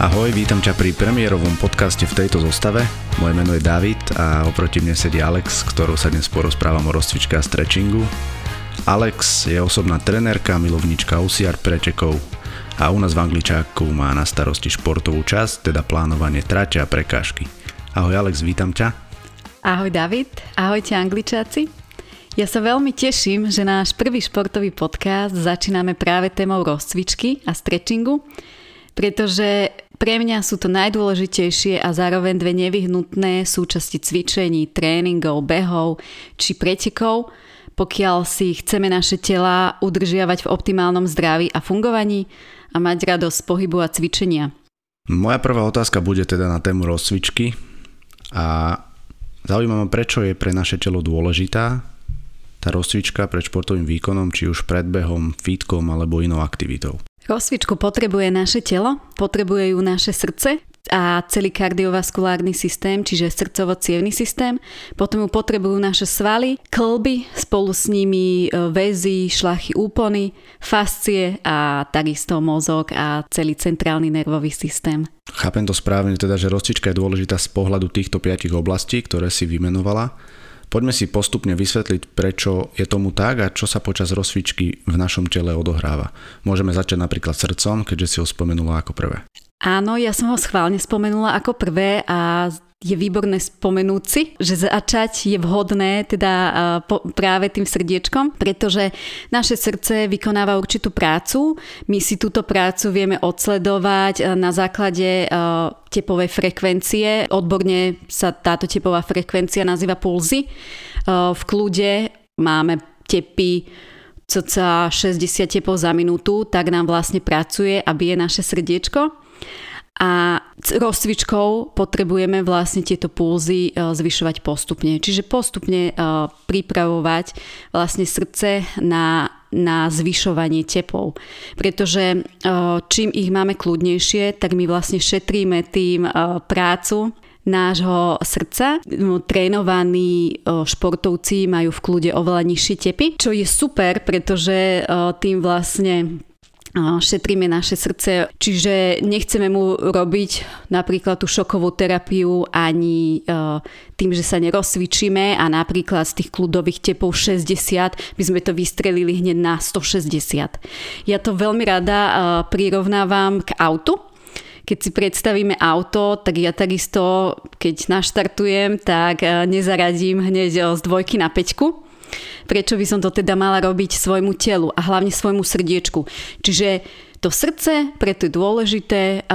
Ahoj, vítam ťa pri premiérovom podcaste v tejto zostave. Moje meno je David a oproti mne sedí Alex, ktorou sa dnes porozprávam o rozcvičke a stretchingu. Alex je osobná trenérka, milovníčka UCR prečekov a u nás v Angličáku má na starosti športovú časť, teda plánovanie trate a prekážky. Ahoj Alex, vítam ťa. Ahoj David, ahojte Angličáci. Ja sa veľmi teším, že náš prvý športový podcast začíname práve témou rozcvičky a stretchingu, pretože pre mňa sú to najdôležitejšie a zároveň dve nevyhnutné súčasti cvičení, tréningov, behov či pretekov, pokiaľ si chceme naše tela udržiavať v optimálnom zdraví a fungovaní a mať radosť z pohybu a cvičenia. Moja prvá otázka bude teda na tému rozcvičky a zaujíma ma, prečo je pre naše telo dôležitá tá rozcvička pred športovým výkonom, či už predbehom, fitkom alebo inou aktivitou. Rozcvičku potrebuje naše telo, potrebuje ju naše srdce a celý kardiovaskulárny systém, čiže srdcovo systém. Potom ju potrebujú naše svaly, klby, spolu s nimi e, väzy, šlachy úpony, fascie a takisto mozog a celý centrálny nervový systém. Chápem to správne, teda, že rozcvička je dôležitá z pohľadu týchto piatich oblastí, ktoré si vymenovala. Poďme si postupne vysvetliť, prečo je tomu tak a čo sa počas rozcvičky v našom tele odohráva. Môžeme začať napríklad srdcom, keďže si ho spomenula ako prvé. Áno, ja som ho schválne spomenula ako prvé a je výborné spomenúť si, že začať je vhodné teda po, práve tým srdiečkom, pretože naše srdce vykonáva určitú prácu. My si túto prácu vieme odsledovať na základe tepovej frekvencie. Odborne sa táto tepová frekvencia nazýva pulzy. V kľude máme tepy cca 60 tepov za minútu, tak nám vlastne pracuje a bije naše srdiečko a rozcvičkou potrebujeme vlastne tieto pulzy e, zvyšovať postupne. Čiže postupne e, pripravovať vlastne srdce na, na zvyšovanie tepov. Pretože e, čím ich máme kľudnejšie, tak my vlastne šetríme tým prácu nášho srdca. No, trénovaní športovci majú v kľude oveľa nižšie tepy, čo je super, pretože tým vlastne šetríme naše srdce, čiže nechceme mu robiť napríklad tú šokovú terapiu ani tým, že sa nerozcvičíme a napríklad z tých kľudových tepov 60 by sme to vystrelili hneď na 160. Ja to veľmi rada prirovnávam k autu, keď si predstavíme auto, tak ja takisto, keď naštartujem, tak nezaradím hneď z dvojky na peťku, Prečo by som to teda mala robiť svojmu telu a hlavne svojmu srdiečku. Čiže to srdce, preto je dôležité,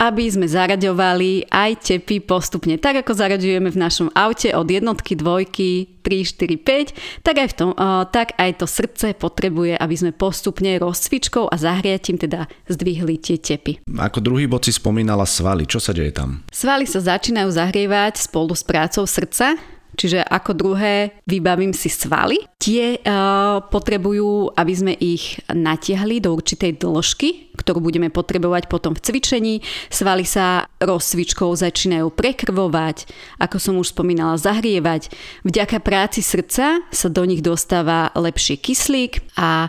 aby sme zaraďovali aj tepy postupne. Tak ako zaraďujeme v našom aute od jednotky, dvojky, 3, 4, 5, tak aj, v tom, tak aj to srdce potrebuje, aby sme postupne rozcvičkou a zahriatím teda zdvihli tie tepy. Ako druhý bod si spomínala svaly. Čo sa deje tam? Svaly sa začínajú zahrievať spolu s prácou srdca Čiže ako druhé vybavím si svaly. Tie uh, potrebujú, aby sme ich natiahli do určitej dĺžky, ktorú budeme potrebovať potom v cvičení. Svaly sa rozcvičkou začínajú prekrvovať, ako som už spomínala, zahrievať. Vďaka práci srdca sa do nich dostáva lepší kyslík a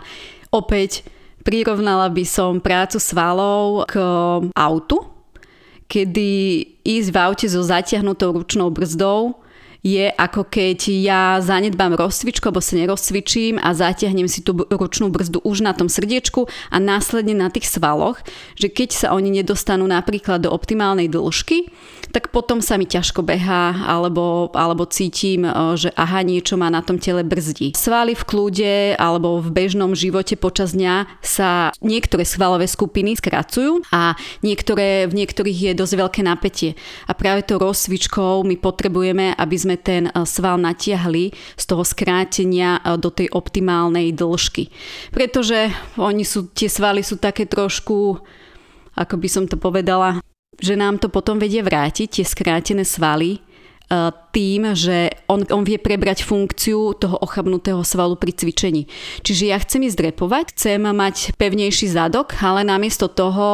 opäť prirovnala by som prácu svalov k autu, kedy ísť v aute so zatiahnutou ručnou brzdou je ako keď ja zanedbám rozcvičku, alebo sa nerozcvičím a zatiahnem si tú ručnú brzdu už na tom srdiečku a následne na tých svaloch, že keď sa oni nedostanú napríklad do optimálnej dĺžky, tak potom sa mi ťažko behá alebo, alebo cítim, e, že aha, niečo ma na tom tele brzdí. Svaly v kľude alebo v bežnom živote počas dňa sa niektoré svalové skupiny skracujú a niektoré, v niektorých je dosť veľké napätie. A práve to rozcvičkou my potrebujeme, aby sme ten e, sval natiahli z toho skrátenia e, do tej optimálnej dĺžky. Pretože oni sú, tie svaly sú také trošku ako by som to povedala, že nám to potom vedie vrátiť, tie skrátené svaly, tým, že on, on vie prebrať funkciu toho ochabnutého svalu pri cvičení. Čiže ja chcem ísť drepovať, chcem mať pevnejší zadok, ale namiesto toho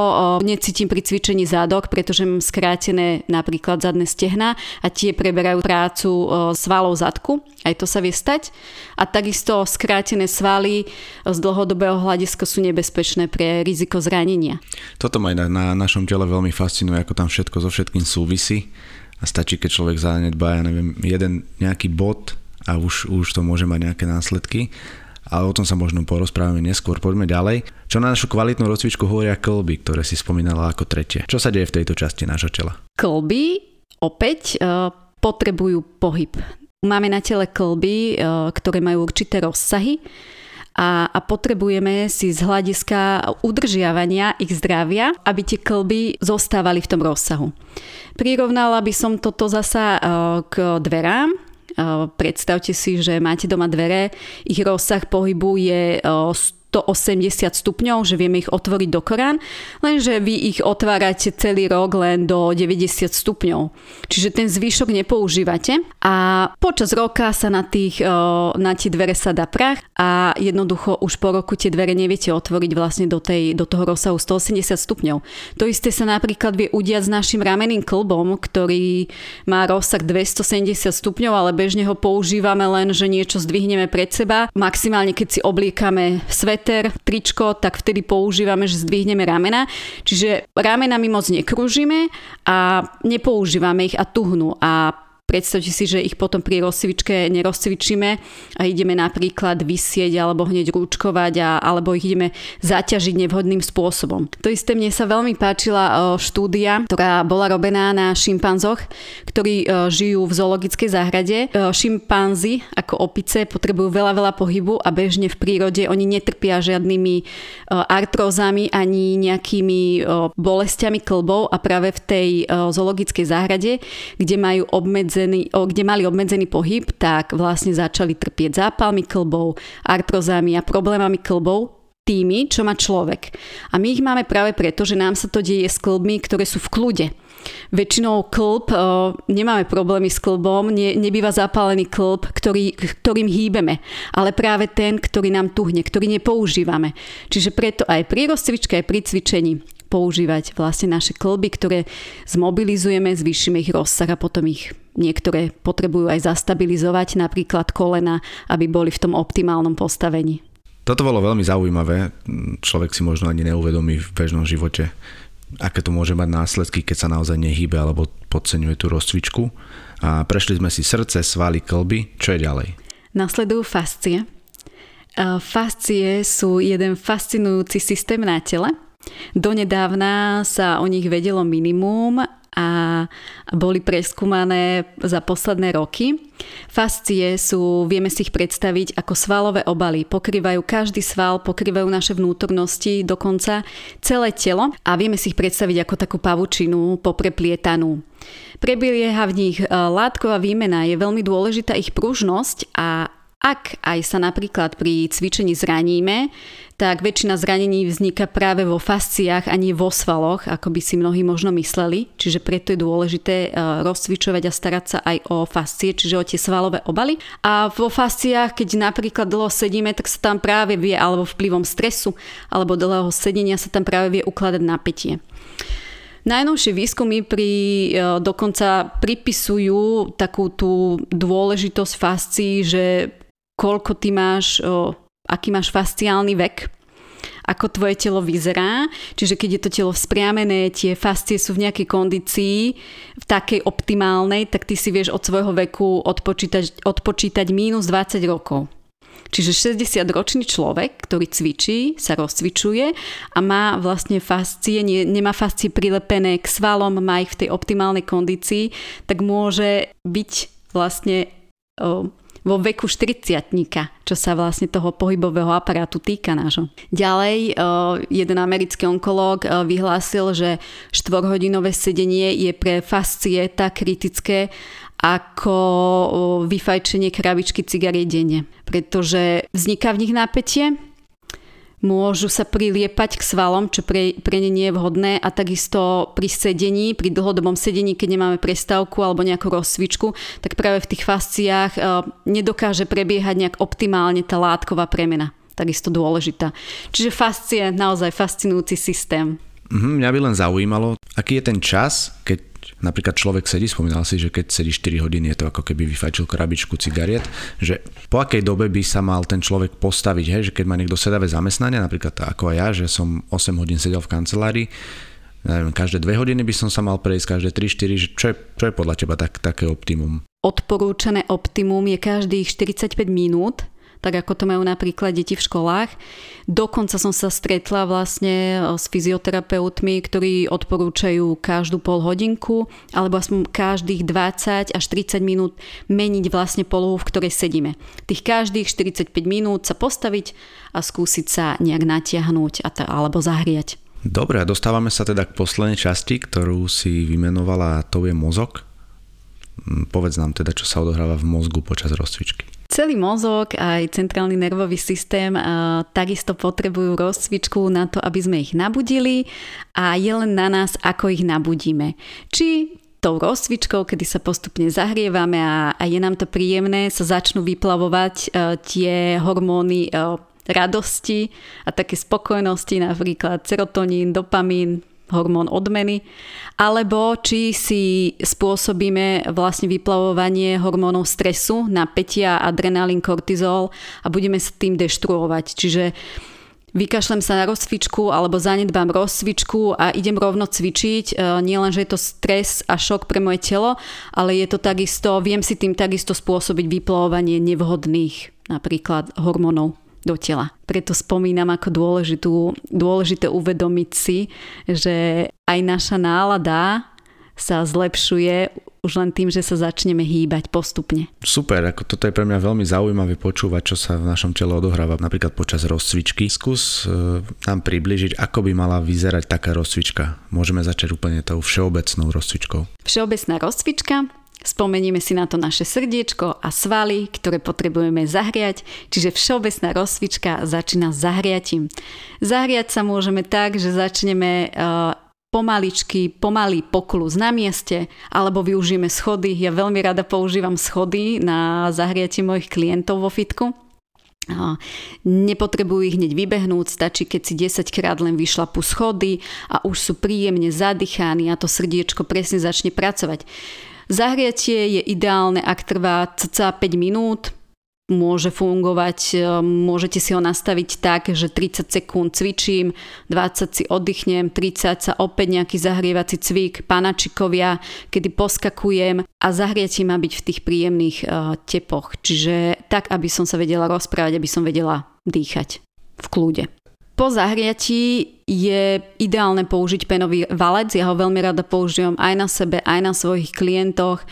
necítim pri cvičení zadok, pretože mám skrátené napríklad zadné stehna a tie preberajú prácu svalov zadku. Aj to sa vie stať. A takisto skrátené svaly z dlhodobého hľadiska sú nebezpečné pre riziko zranenia. Toto ma aj na, na našom tele veľmi fascinuje, ako tam všetko so všetkým súvisí a stačí, keď človek zanedbá, ja neviem, jeden nejaký bod a už, už to môže mať nejaké následky ale o tom sa možno porozprávame neskôr. Poďme ďalej. Čo na našu kvalitnú rozcvičku hovoria klby, ktoré si spomínala ako tretie? Čo sa deje v tejto časti nášho tela? Klby opäť uh, potrebujú pohyb. Máme na tele klby, uh, ktoré majú určité rozsahy a, a potrebujeme si z hľadiska udržiavania ich zdravia, aby tie klby zostávali v tom rozsahu. Prirovnala by som toto zasa e, k dverám. E, predstavte si, že máte doma dvere, ich rozsah pohybu je 180 stupňov, že vieme ich otvoriť do Korán, lenže vy ich otvárate celý rok len do 90 stupňov. Čiže ten zvyšok nepoužívate a počas roka sa na, tých, na tie dvere sa dá prach a jednoducho už po roku tie dvere neviete otvoriť vlastne do, tej, do toho rozsahu 180 stupňov. To isté sa napríklad vie udiať s našim rameným klbom, ktorý má rozsah 270 stupňov, ale bežne ho používame len, že niečo zdvihneme pred seba. Maximálne keď si obliekame svet sveter, tričko, tak vtedy používame, že zdvihneme ramena. Čiže ramenami moc nekrúžime a nepoužívame ich a tuhnú. A Predstavte si, že ich potom pri rozcvičke nerozcvičíme a ideme napríklad vysieť alebo hneď rúčkovať a, alebo ich ideme zaťažiť nevhodným spôsobom. To isté mne sa veľmi páčila štúdia, ktorá bola robená na šimpanzoch, ktorí žijú v zoologickej záhrade. Šimpanzi ako opice potrebujú veľa, veľa pohybu a bežne v prírode oni netrpia žiadnymi artrózami ani nejakými bolestiami klbov a práve v tej zoologickej záhrade, kde majú obmedzené obmedzený, kde mali obmedzený pohyb, tak vlastne začali trpieť zápalmi klbov, artrozami a problémami klbov tými, čo má človek. A my ich máme práve preto, že nám sa to deje s klbmi, ktoré sú v kľude. Väčšinou klb, nemáme problémy s klbom, ne, nebýva zapálený klb, ktorý, ktorým hýbeme, ale práve ten, ktorý nám tuhne, ktorý nepoužívame. Čiže preto aj pri rozcvičke, aj pri cvičení používať vlastne naše klby, ktoré zmobilizujeme, zvýšime ich rozsah a potom ich niektoré potrebujú aj zastabilizovať, napríklad kolena, aby boli v tom optimálnom postavení. Toto bolo veľmi zaujímavé. Človek si možno ani neuvedomí v bežnom živote, aké to môže mať následky, keď sa naozaj nehýbe alebo podceňuje tú rozcvičku. A prešli sme si srdce, svaly, klby. Čo je ďalej? Nasledujú fascie. Fascie sú jeden fascinujúci systém na tele, Donedávna sa o nich vedelo minimum a boli preskúmané za posledné roky. Fascie sú, vieme si ich predstaviť ako svalové obaly. Pokrývajú každý sval, pokrývajú naše vnútornosti, dokonca celé telo a vieme si ich predstaviť ako takú pavučinu popreplietanú. Prebieha v nich e, látková výmena, je veľmi dôležitá ich pružnosť a ak aj sa napríklad pri cvičení zraníme, tak väčšina zranení vzniká práve vo fasciách a nie vo svaloch, ako by si mnohí možno mysleli. Čiže preto je dôležité e, rozcvičovať a starať sa aj o fascie, čiže o tie svalové obaly. A vo fasciách, keď napríklad dlho sedíme, tak sa tam práve vie, alebo vplyvom stresu, alebo dlhého sedenia sa tam práve vie ukladať napätie. Najnovšie výskumy pri, e, dokonca pripisujú takú tú dôležitosť fascií, že koľko ty máš, o, aký máš fasciálny vek, ako tvoje telo vyzerá. Čiže keď je to telo vzpriamené, tie fascie sú v nejakej kondícii, v takej optimálnej, tak ty si vieš od svojho veku odpočítať, odpočítať mínus 20 rokov. Čiže 60-ročný človek, ktorý cvičí, sa rozcvičuje a má vlastne fascie, nie, nemá fascie prilepené k svalom, má ich v tej optimálnej kondícii, tak môže byť vlastne vo veku 40 čo sa vlastne toho pohybového aparátu týka nášho. Ďalej, jeden americký onkológ vyhlásil, že 4-hodinové sedenie je pre fascie tak kritické, ako vyfajčenie krabičky cigariet denne. Pretože vzniká v nich napätie, môžu sa priliepať k svalom, čo pre, pre ne nie je vhodné a takisto pri sedení, pri dlhodobom sedení, keď nemáme prestávku alebo nejakú rozcvičku, tak práve v tých fasciách e, nedokáže prebiehať nejak optimálne tá látková premena. Takisto dôležitá. Čiže fascie je naozaj fascinujúci systém. Mhm, mňa by len zaujímalo, aký je ten čas, keď napríklad človek sedí, spomínal si, že keď sedí 4 hodiny, je to ako keby vyfajčil krabičku cigariet, že po akej dobe by sa mal ten človek postaviť, hej, že keď má niekto sedavé zamestnanie, napríklad ako aj ja, že som 8 hodín sedel v kancelárii, neviem, každé 2 hodiny by som sa mal prejsť, každé 3-4, že čo je, čo je podľa teba tak, také optimum? Odporúčané optimum je každých 45 minút, tak ako to majú napríklad deti v školách. Dokonca som sa stretla vlastne s fyzioterapeutmi, ktorí odporúčajú každú pol hodinku alebo aspoň každých 20 až 30 minút meniť vlastne polohu, v ktorej sedíme. Tých každých 45 minút sa postaviť a skúsiť sa nejak natiahnuť alebo zahriať. Dobre, dostávame sa teda k poslednej časti, ktorú si vymenovala, to je mozog. Hm, povedz nám teda, čo sa odohráva v mozgu počas rozcvičky. Celý mozog aj centrálny nervový systém uh, takisto potrebujú rozcvičku na to, aby sme ich nabudili a je len na nás, ako ich nabudíme. Či tou rozcvičkou, kedy sa postupne zahrievame a, a je nám to príjemné, sa začnú vyplavovať uh, tie hormóny uh, radosti a také spokojnosti, napríklad serotonín, dopamín, hormón odmeny, alebo či si spôsobíme vlastne vyplavovanie hormónov stresu, napätia, adrenalín, kortizol a budeme sa tým deštruovať. Čiže vykašlem sa na rozcvičku alebo zanedbám rozcvičku a idem rovno cvičiť. E, nie len, že je to stres a šok pre moje telo, ale je to takisto, viem si tým takisto spôsobiť vyplavovanie nevhodných napríklad hormónov do tela. Preto spomínam ako dôležitú, dôležité uvedomiť si, že aj naša nálada sa zlepšuje už len tým, že sa začneme hýbať postupne. Super, ako toto je pre mňa veľmi zaujímavé počúvať, čo sa v našom tele odohráva napríklad počas rozcvičky. Skús e, nám približiť, ako by mala vyzerať taká rozcvička. Môžeme začať úplne tou všeobecnou rozcvičkou. Všeobecná rozcvička Spomenieme si na to naše srdiečko a svaly, ktoré potrebujeme zahriať, čiže všeobecná rozcvička začína zahriatím. Zahriať sa môžeme tak, že začneme uh, pomaličky, pomalý poklus na mieste, alebo využijeme schody. Ja veľmi rada používam schody na zahriatie mojich klientov vo fitku. Nepotrebujú ich hneď vybehnúť, stačí keď si 10 krát len vyšlapú schody a už sú príjemne zadýchaní a to srdiečko presne začne pracovať. Zahriatie je ideálne, ak trvá cca 5 minút, môže fungovať, e, môžete si ho nastaviť tak, že 30 sekúnd cvičím, 20 si oddychnem, 30 sa opäť nejaký zahrievací cvik, panačikovia, kedy poskakujem a zahriatie má byť v tých príjemných uh, tepoch. Čiže tak, aby som sa vedela rozprávať, aby som vedela dýchať v kľude. Po zahriatí je ideálne použiť penový valec. Ja ho veľmi rada použijem aj na sebe, aj na svojich klientoch.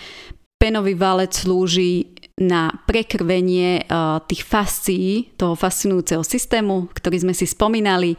Penový valec slúži na prekrvenie tých fascií, toho fascinujúceho systému, ktorý sme si spomínali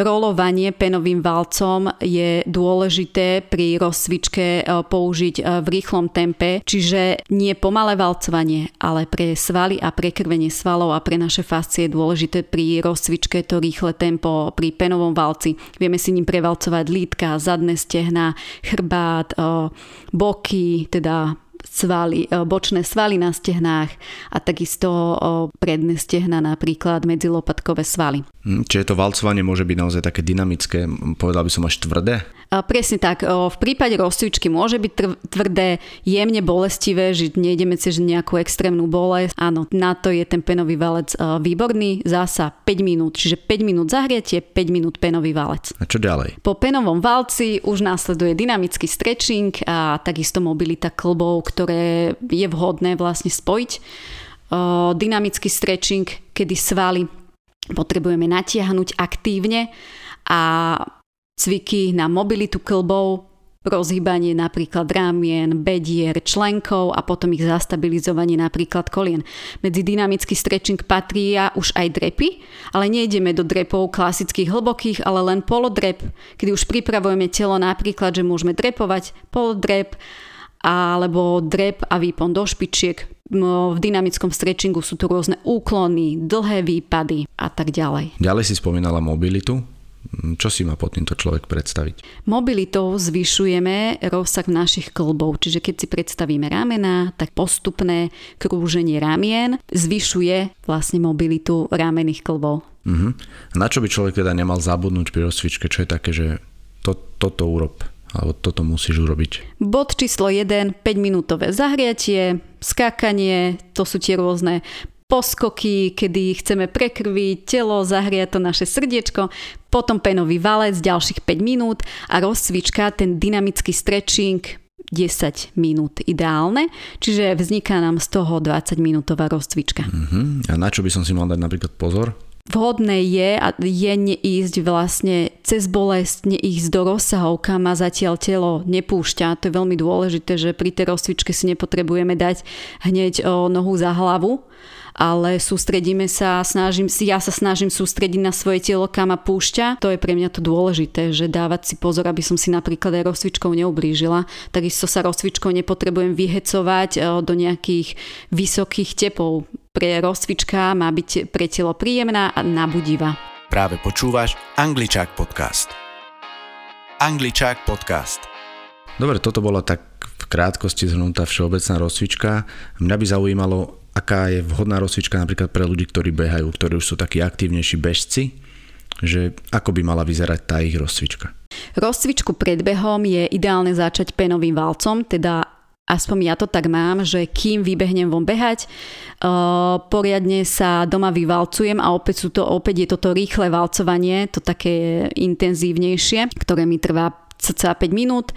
Rolovanie penovým valcom je dôležité pri rozcvičke e, použiť e, v rýchlom tempe, čiže nie pomalé valcovanie, ale pre svaly a prekrvenie svalov a pre naše fascie je dôležité pri rozcvičke to rýchle tempo pri penovom valci. Vieme si ním prevalcovať lítka, zadné stehna, chrbát, e, boky, teda svaly, e, bočné svaly na stehnách a takisto e, predné stehna, napríklad medzilopatkové svaly. Hm, čiže to valcovanie môže byť naozaj také dynamické, povedal by som až tvrdé? Presne tak. V prípade rozcvičky môže byť tvrdé, jemne bolestivé, že nejdeme cez nejakú extrémnu bolesť. Áno, na to je ten penový valec výborný. Zasa 5 minút, čiže 5 minút zahriatie, 5 minút penový valec. A čo ďalej? Po penovom valci už následuje dynamický stretching a takisto mobilita klbov, ktoré je vhodné vlastne spojiť. Dynamický stretching, kedy svaly potrebujeme natiahnuť aktívne a cviky na mobilitu klbov, rozhýbanie napríklad rámien, bedier, členkov a potom ich zastabilizovanie napríklad kolien. Medzi dynamický stretching patria už aj drepy, ale nejdeme do drepov klasických hlbokých, ale len polodrep, kedy už pripravujeme telo napríklad, že môžeme drepovať polodrep, alebo drep a výpon do špičiek. v dynamickom stretchingu sú tu rôzne úklony, dlhé výpady a tak ďalej. Ďalej si spomínala mobilitu. Čo si má pod týmto človek predstaviť? Mobilitou zvyšujeme rozsah našich klbov, čiže keď si predstavíme ramena, tak postupné krúženie ramien zvyšuje vlastne mobilitu ramenných klbov. Uh-huh. Na čo by človek teda nemal zabudnúť pri rozcvičke? Čo je také, že to, toto urob? Alebo toto musíš urobiť. Bod číslo 1, 5-minútové zahriatie, skákanie, to sú tie rôzne poskoky, kedy chceme prekrviť telo, zahriať to naše srdiečko, potom penový valec, ďalších 5 minút a rozcvička, ten dynamický stretching 10 minút ideálne, čiže vzniká nám z toho 20 minútová rozcvička. Uh-huh. A na čo by som si mal dať napríklad pozor? Vhodné je, a je neísť vlastne cez bolesť, neísť do rozsahov, kam ma zatiaľ telo nepúšťa. To je veľmi dôležité, že pri tej rozcvičke si nepotrebujeme dať hneď nohu za hlavu, ale sústredíme sa, snažím si, ja sa snažím sústrediť na svoje telo, kam ma púšťa. To je pre mňa to dôležité, že dávať si pozor, aby som si napríklad aj rozcvičkou neublížila. Takisto sa rozcvičkou nepotrebujem vyhecovať do nejakých vysokých tepov. Pre rozcvička má byť pre telo príjemná a nabudivá. Práve počúvaš Angličák podcast. Angličák podcast. Dobre, toto bola tak v krátkosti zhrnutá všeobecná rozcvička. Mňa by zaujímalo, aká je vhodná rozcvička napríklad pre ľudí, ktorí behajú, ktorí už sú takí aktívnejší bežci, že ako by mala vyzerať tá ich rozcvička? Rozcvičku pred behom je ideálne začať penovým valcom, teda aspoň ja to tak mám, že kým vybehnem von behať, uh, poriadne sa doma vyvalcujem a opäť, sú to, opäť je toto rýchle valcovanie, to také intenzívnejšie, ktoré mi trvá cca 5 minút.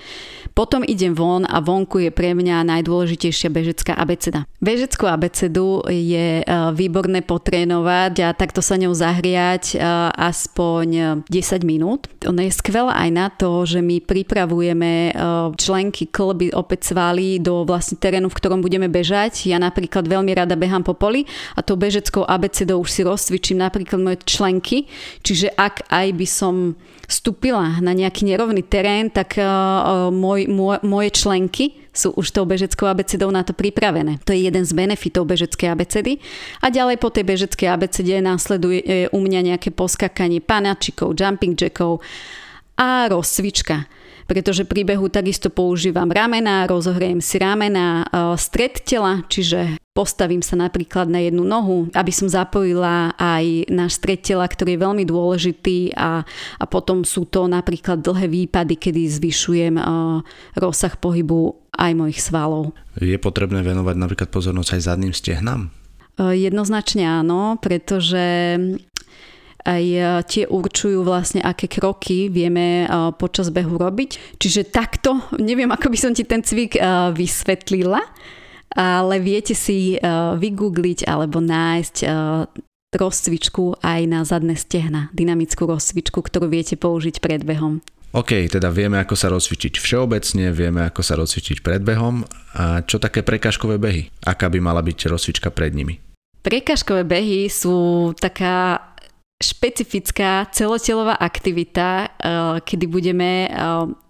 Potom idem von a vonku je pre mňa najdôležitejšia bežecká abeceda. Bežeckú abecedu je e, výborné potrénovať a takto sa ňou zahriať e, aspoň 10 minút. Ona je skvelá aj na to, že my pripravujeme e, členky klby, opäť svaly do vlastne terénu, v ktorom budeme bežať. Ja napríklad veľmi rada behám po poli a tou bežeckou abecedou už si rozcvičím napríklad moje členky, čiže ak aj by som vstúpila na nejaký nerovný terén, tak uh, môj, môj, moje členky sú už tou bežeckou abecedou na to pripravené. To je jeden z benefitov bežeckej abecedy. A ďalej po tej bežeckej abecede následuje e, u mňa nejaké poskakanie panačikov, jumping jackov a rozcvička pretože pri behu takisto používam ramena, rozohrejem si ramena, e, stred tela, čiže postavím sa napríklad na jednu nohu, aby som zapojila aj náš stred tela, ktorý je veľmi dôležitý a, a potom sú to napríklad dlhé výpady, kedy zvyšujem uh, rozsah pohybu aj mojich svalov. Je potrebné venovať napríklad pozornosť aj zadným stehnám? Uh, jednoznačne áno, pretože aj e, tie určujú vlastne, aké kroky vieme počas behu robiť. Čiže takto, neviem, ako by som ti ten cvik vysvetlila, ale viete si vygoogliť alebo nájsť rozcvičku aj na zadné stehna, dynamickú rozcvičku, ktorú viete použiť pred behom. OK, teda vieme, ako sa rozcvičiť všeobecne, vieme, ako sa rozcvičiť pred behom. A čo také prekažkové behy? Aká by mala byť rozcvička pred nimi? Prekažkové behy sú taká špecifická celotelová aktivita, eh, kedy budeme eh,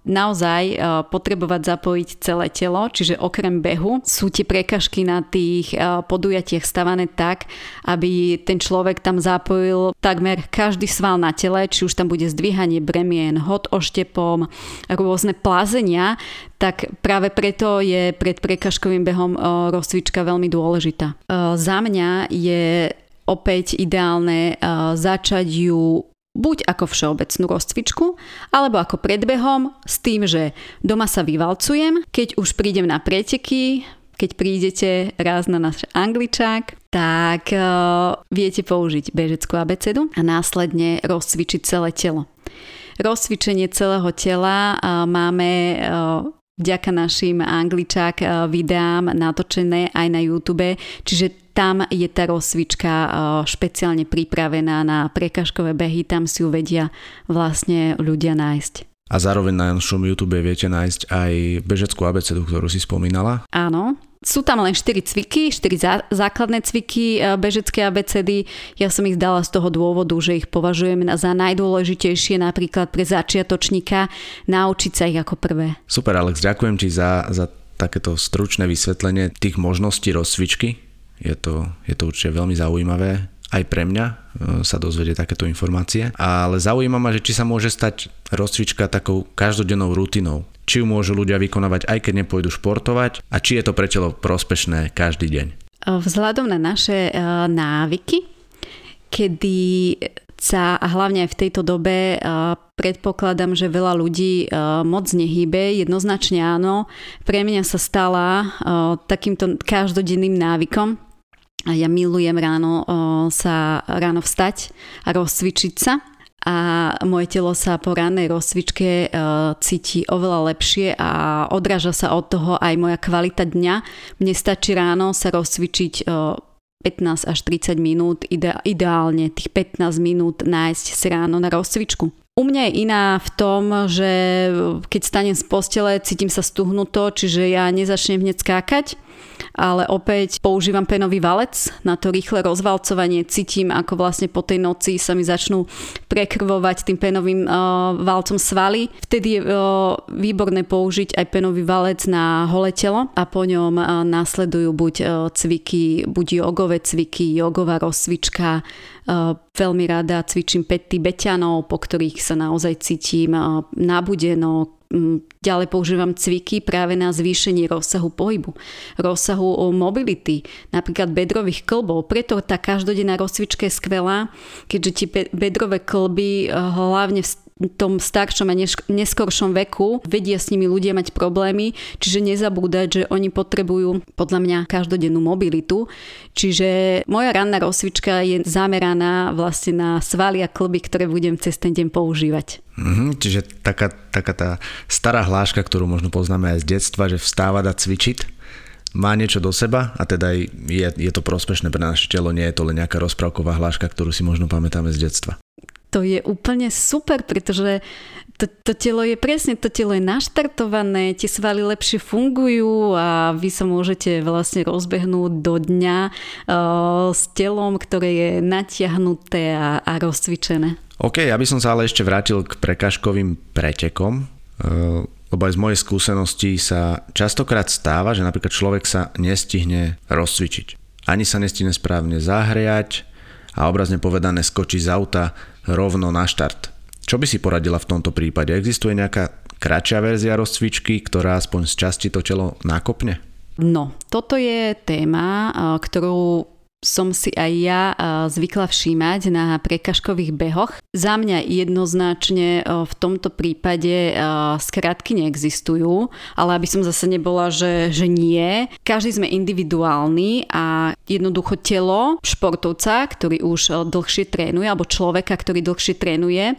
naozaj eh, potrebovať zapojiť celé telo, čiže okrem behu sú tie prekažky na tých podujatiach stavané tak, aby ten človek tam zapojil takmer každý sval na tele, či už tam bude zdvíhanie bremien, hod oštepom, rôzne plázenia, tak práve preto je pred prekažkovým behom rozcvička veľmi dôležitá. Za mňa je opäť ideálne začať ju buď ako všeobecnú rozcvičku, alebo ako predbehom s tým, že doma sa vyvalcujem, keď už prídem na preteky, keď prídete raz na náš angličák, tak uh, viete použiť bežeckú abecedu a následne rozcvičiť celé telo. Rozcvičenie celého tela uh, máme vďaka našim angličák videám natočené aj na YouTube, čiže tam je tá rozcvička eh, špeciálne pripravená na prekažkové behy, tam si ju vedia vlastne ľudia nájsť. A zároveň na našom YouTube viete nájsť aj bežeckú abecedu, ktorú si spomínala. Áno, sú tam len 4 cviky, 4 základné cviky eh, bežecké abecedy. Ja som ich dala z toho dôvodu, že ich považujem za najdôležitejšie napríklad pre začiatočníka naučiť sa ich ako prvé. Super Alex, ďakujem ti za, za takéto stručné vysvetlenie tých možností rozcvičky. Je to, je to určite veľmi zaujímavé aj pre mňa e, sa dozvedie takéto informácie. Ale zaujíma ma, že či sa môže stať rozcvička takou každodennou rutinou. Či ju môžu ľudia vykonávať aj keď nepôjdu športovať a či je to pre telo prospešné každý deň. Vzhľadom na naše návyky, kedy sa a hlavne aj v tejto dobe predpokladám, že veľa ľudí moc nehýbe, jednoznačne áno. Pre mňa sa stala takýmto každodenným návykom. Ja milujem ráno sa ráno vstať a rozcvičiť sa a moje telo sa po rannej rozcvičke cíti oveľa lepšie a odráža sa od toho aj moja kvalita dňa. Mne stačí ráno sa rozcvičiť 15 až 30 minút, ideálne tých 15 minút nájsť si ráno na rozcvičku. U mňa je iná v tom, že keď stanem z postele, cítim sa stuhnuto, čiže ja nezačnem hneď skákať, ale opäť používam penový valec na to rýchle rozvalcovanie. Cítim, ako vlastne po tej noci sa mi začnú prekrvovať tým penovým uh, valcom svaly. Vtedy je uh, výborné použiť aj penový valec na holé telo a po ňom uh, následujú buď uh, cviky, buď jogové cviky, jogová rozcvička, veľmi rada cvičím 5 tibetanov, po ktorých sa naozaj cítim uh, nabudeno, ďalej používam cviky práve na zvýšenie rozsahu pohybu, rozsahu mobility, napríklad bedrových klbov. Preto tá každodenná rozcvička je skvelá, keďže tie bedrové klby hlavne v tom staršom a neskoršom veku vedia s nimi ľudia mať problémy, čiže nezabúdať, že oni potrebujú podľa mňa každodennú mobilitu. Čiže moja ranná rozcvička je zameraná vlastne na svaly a klby, ktoré budem cez ten deň používať. Mm-hmm, čiže taká, taká tá stará hláška, ktorú možno poznáme aj z detstva, že vstávať a cvičiť, má niečo do seba a teda je, je to prospešné pre naše telo, nie je to len nejaká rozprávková hláška, ktorú si možno pamätáme z detstva to je úplne super, pretože to, to telo je presne, to telo je naštartované, tie svaly lepšie fungujú a vy sa môžete vlastne rozbehnúť do dňa uh, s telom, ktoré je natiahnuté a, a rozcvičené. OK, ja by som sa ale ešte vrátil k prekažkovým pretekom, uh, lebo aj z mojej skúsenosti sa častokrát stáva, že napríklad človek sa nestihne rozcvičiť. Ani sa nestihne správne zahriať a obrazne povedané skočí z auta rovno na štart. Čo by si poradila v tomto prípade? Existuje nejaká kratšia verzia rozcvičky, ktorá aspoň z časti to telo nakopne? No, toto je téma, ktorú som si aj ja zvykla všímať na prekažkových behoch. Za mňa jednoznačne v tomto prípade skratky neexistujú, ale aby som zase nebola, že, že nie. Každý sme individuálni a jednoducho telo športovca, ktorý už dlhšie trénuje, alebo človeka, ktorý dlhšie trénuje,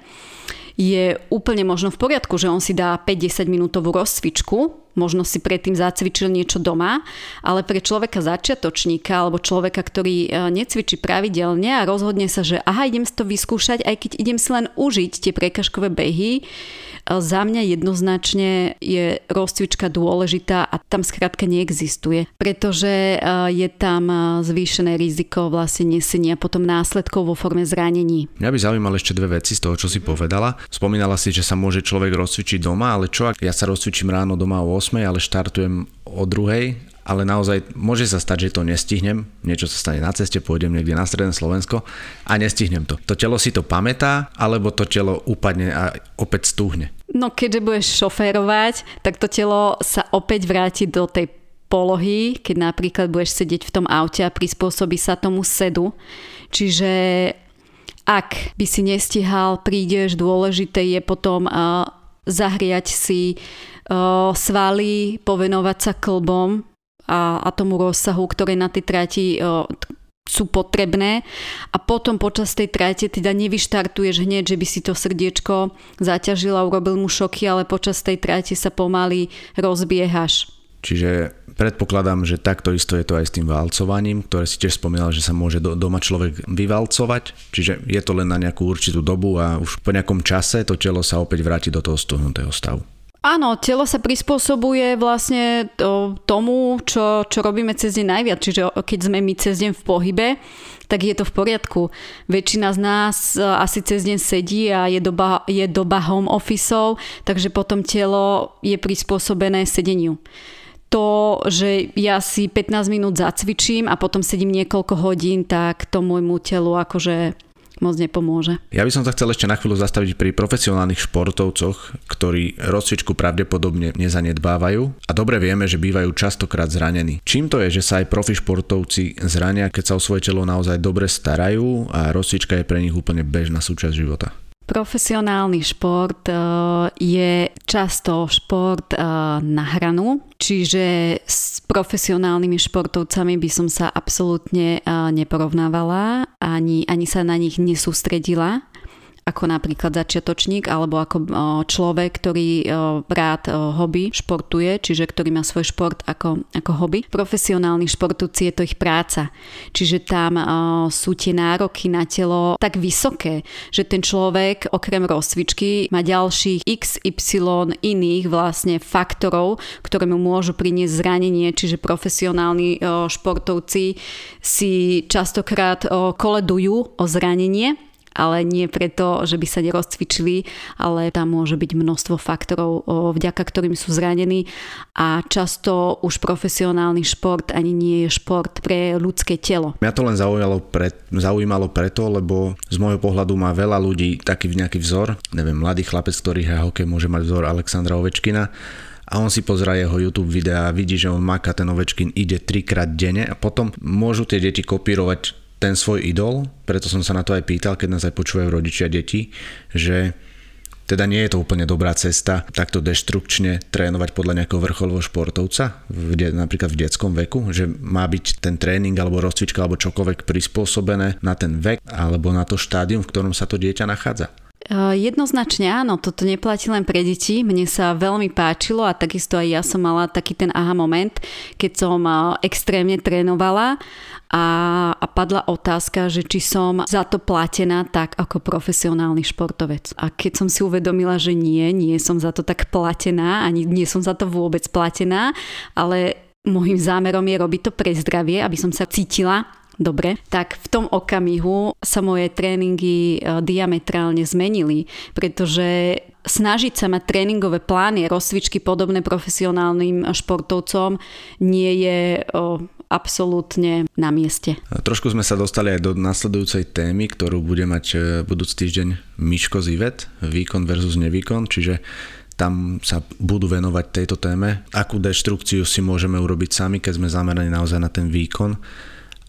je úplne možno v poriadku, že on si dá 5-10 minútovú rozcvičku, možno si predtým zacvičil niečo doma, ale pre človeka začiatočníka alebo človeka, ktorý e, necvičí pravidelne a rozhodne sa, že aha, idem si to vyskúšať, aj keď idem si len užiť tie prekažkové behy, za mňa jednoznačne je rozcvička dôležitá a tam skrátka neexistuje, pretože je tam zvýšené riziko vlastne nesenia potom následkov vo forme zranení. Mňa by zaujímalo ešte dve veci z toho, čo si povedala. Spomínala si, že sa môže človek rozcvičiť doma, ale čo ak ja sa rozcvičím ráno doma o 8, ale štartujem o druhej ale naozaj môže sa stať, že to nestihnem, niečo sa stane na ceste, pôjdem niekde na stredné Slovensko a nestihnem to. To telo si to pamätá, alebo to telo upadne a opäť stúhne. No keďže budeš šoférovať, tak to telo sa opäť vráti do tej polohy, keď napríklad budeš sedieť v tom aute a prispôsobí sa tomu sedu. Čiže ak by si nestihal, prídeš, dôležité je potom uh, zahriať si uh, svaly, povenovať sa klbom, a, a tomu rozsahu, ktoré na tej trati sú potrebné a potom počas tej trate teda nevyštartuješ hneď, že by si to srdiečko zaťažil a urobil mu šoky, ale počas tej trate sa pomaly rozbiehaš. Čiže predpokladám, že takto isto je to aj s tým valcovaním, ktoré si tiež spomínal, že sa môže do, doma človek vyvalcovať, čiže je to len na nejakú určitú dobu a už po nejakom čase to telo sa opäť vráti do toho stuhnutého stavu. Áno, telo sa prispôsobuje vlastne tomu, čo, čo robíme cez deň najviac. Čiže keď sme my cez deň v pohybe, tak je to v poriadku. Väčšina z nás e, asi cez deň sedí a je doba, je doba home officeov, takže potom telo je prispôsobené sedeniu. to, že ja si 15 minút zacvičím a potom sedím niekoľko hodín, tak to môjmu telu akože moc nepomôže. Ja by som sa chcel ešte na chvíľu zastaviť pri profesionálnych športovcoch, ktorí rozcvičku pravdepodobne nezanedbávajú a dobre vieme, že bývajú častokrát zranení. Čím to je, že sa aj profi športovci zrania, keď sa o svoje telo naozaj dobre starajú a rozcvička je pre nich úplne bežná súčasť života? Profesionálny šport eh, je často šport eh, na hranu, čiže s profesionálnymi športovcami by som sa absolútne eh, neporovnávala, ani, ani sa na nich nesústredila ako napríklad začiatočník alebo ako človek, ktorý rád hobby športuje, čiže ktorý má svoj šport ako, ako hobby. Profesionálni športovci je to ich práca, čiže tam sú tie nároky na telo tak vysoké, že ten človek okrem rozcvičky má ďalších XY iných vlastne faktorov, ktoré mu môžu priniesť zranenie, čiže profesionálni športovci si častokrát koledujú o zranenie ale nie preto, že by sa nerozcvičili, ale tam môže byť množstvo faktorov, vďaka ktorým sú zranení. A často už profesionálny šport ani nie je šport pre ľudské telo. Mňa to len zaujímalo, pre, zaujímalo preto, lebo z môjho pohľadu má veľa ľudí taký nejaký vzor, neviem, mladý chlapec, ktorý hrá hokej, môže mať vzor Alexandra Ovečkina. A on si pozera jeho YouTube videa a vidí, že on maká ten Ovečkin, ide trikrát denne a potom môžu tie deti kopírovať ten svoj idol, preto som sa na to aj pýtal, keď nás aj počúvajú rodičia deti, že teda nie je to úplne dobrá cesta takto deštrukčne trénovať podľa nejakého vrcholového športovca, v de, napríklad v detskom veku, že má byť ten tréning alebo rozcvička alebo čokoľvek prispôsobené na ten vek alebo na to štádium, v ktorom sa to dieťa nachádza. Jednoznačne áno, toto neplatí len pre deti. Mne sa veľmi páčilo a takisto aj ja som mala taký ten aha moment, keď som extrémne trénovala a, a padla otázka, že či som za to platená tak ako profesionálny športovec. A keď som si uvedomila, že nie, nie som za to tak platená, ani nie som za to vôbec platená, ale môjim zámerom je robiť to pre zdravie, aby som sa cítila dobre, tak v tom okamihu sa moje tréningy e, diametrálne zmenili, pretože snažiť sa mať tréningové plány, rozcvičky podobné profesionálnym športovcom nie je absolútne na mieste. Trošku sme sa dostali aj do nasledujúcej témy, ktorú bude mať e, budúci týždeň Miško Zivet, výkon versus nevýkon, čiže tam sa budú venovať tejto téme. Akú deštrukciu si môžeme urobiť sami, keď sme zameraní naozaj na ten výkon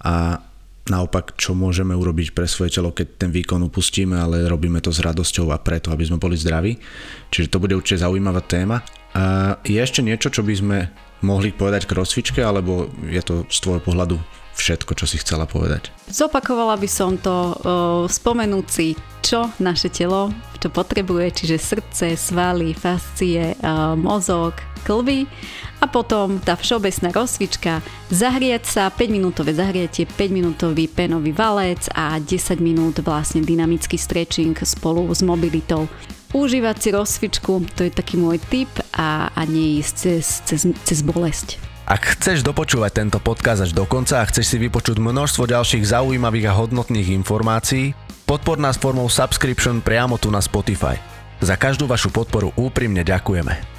a naopak, čo môžeme urobiť pre svoje telo, keď ten výkon upustíme, ale robíme to s radosťou a preto, aby sme boli zdraví. Čiže to bude určite zaujímavá téma. A je ešte niečo, čo by sme mohli povedať k rozcvičke, alebo je to z tvojho pohľadu všetko, čo si chcela povedať? Zopakovala by som to uh, spomenúci, čo naše telo, čo potrebuje, čiže srdce, svaly, fascie, uh, mozog, klby a potom tá všeobecná rozcvička, zahriať sa, 5 minútové zahriatie, 5 minútový penový valec a 10 minút vlastne dynamický stretching spolu s mobilitou. Užívať si rozcvičku, to je taký môj tip a, a nie cez, cez, cez bolesť. Ak chceš dopočúvať tento podcast až do konca a chceš si vypočuť množstvo ďalších zaujímavých a hodnotných informácií, podpor nás formou subscription priamo tu na Spotify. Za každú vašu podporu úprimne ďakujeme.